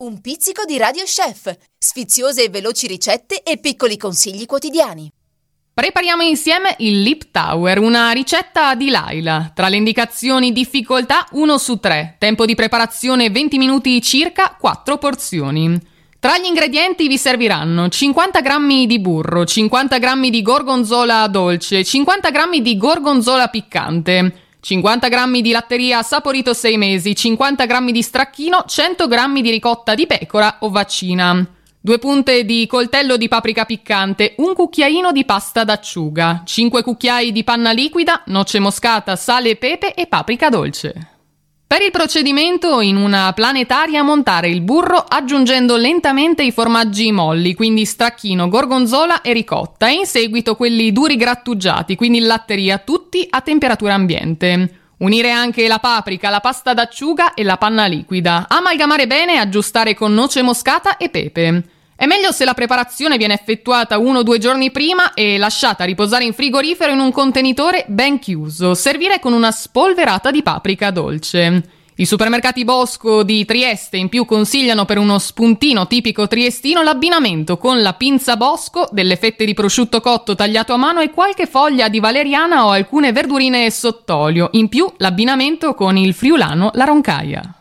Un pizzico di Radio Chef, sfiziose e veloci ricette e piccoli consigli quotidiani. Prepariamo insieme il Lip Tower, una ricetta di Laila. Tra le indicazioni difficoltà 1 su 3, tempo di preparazione 20 minuti circa, 4 porzioni. Tra gli ingredienti vi serviranno 50 g di burro, 50 g di gorgonzola dolce, 50 g di gorgonzola piccante, 50 g di latteria saporito 6 mesi, 50 g di stracchino, 100 g di ricotta di pecora o vaccina. Due punte di coltello di paprika piccante, un cucchiaino di pasta d'acciuga, 5 cucchiai di panna liquida, noce moscata, sale e pepe e paprika dolce. Per il procedimento, in una planetaria montare il burro aggiungendo lentamente i formaggi molli, quindi stracchino, gorgonzola e ricotta, e in seguito quelli duri grattugiati, quindi latteria, tutti a temperatura ambiente. Unire anche la paprika, la pasta d'acciuga e la panna liquida. Amalgamare bene e aggiustare con noce moscata e pepe. È meglio se la preparazione viene effettuata uno o due giorni prima e lasciata riposare in frigorifero in un contenitore ben chiuso. Servire con una spolverata di paprika dolce. I supermercati Bosco di Trieste in più consigliano per uno spuntino tipico triestino l'abbinamento con la pinza Bosco, delle fette di prosciutto cotto tagliato a mano e qualche foglia di valeriana o alcune verdurine sott'olio. In più l'abbinamento con il friulano La Roncaia.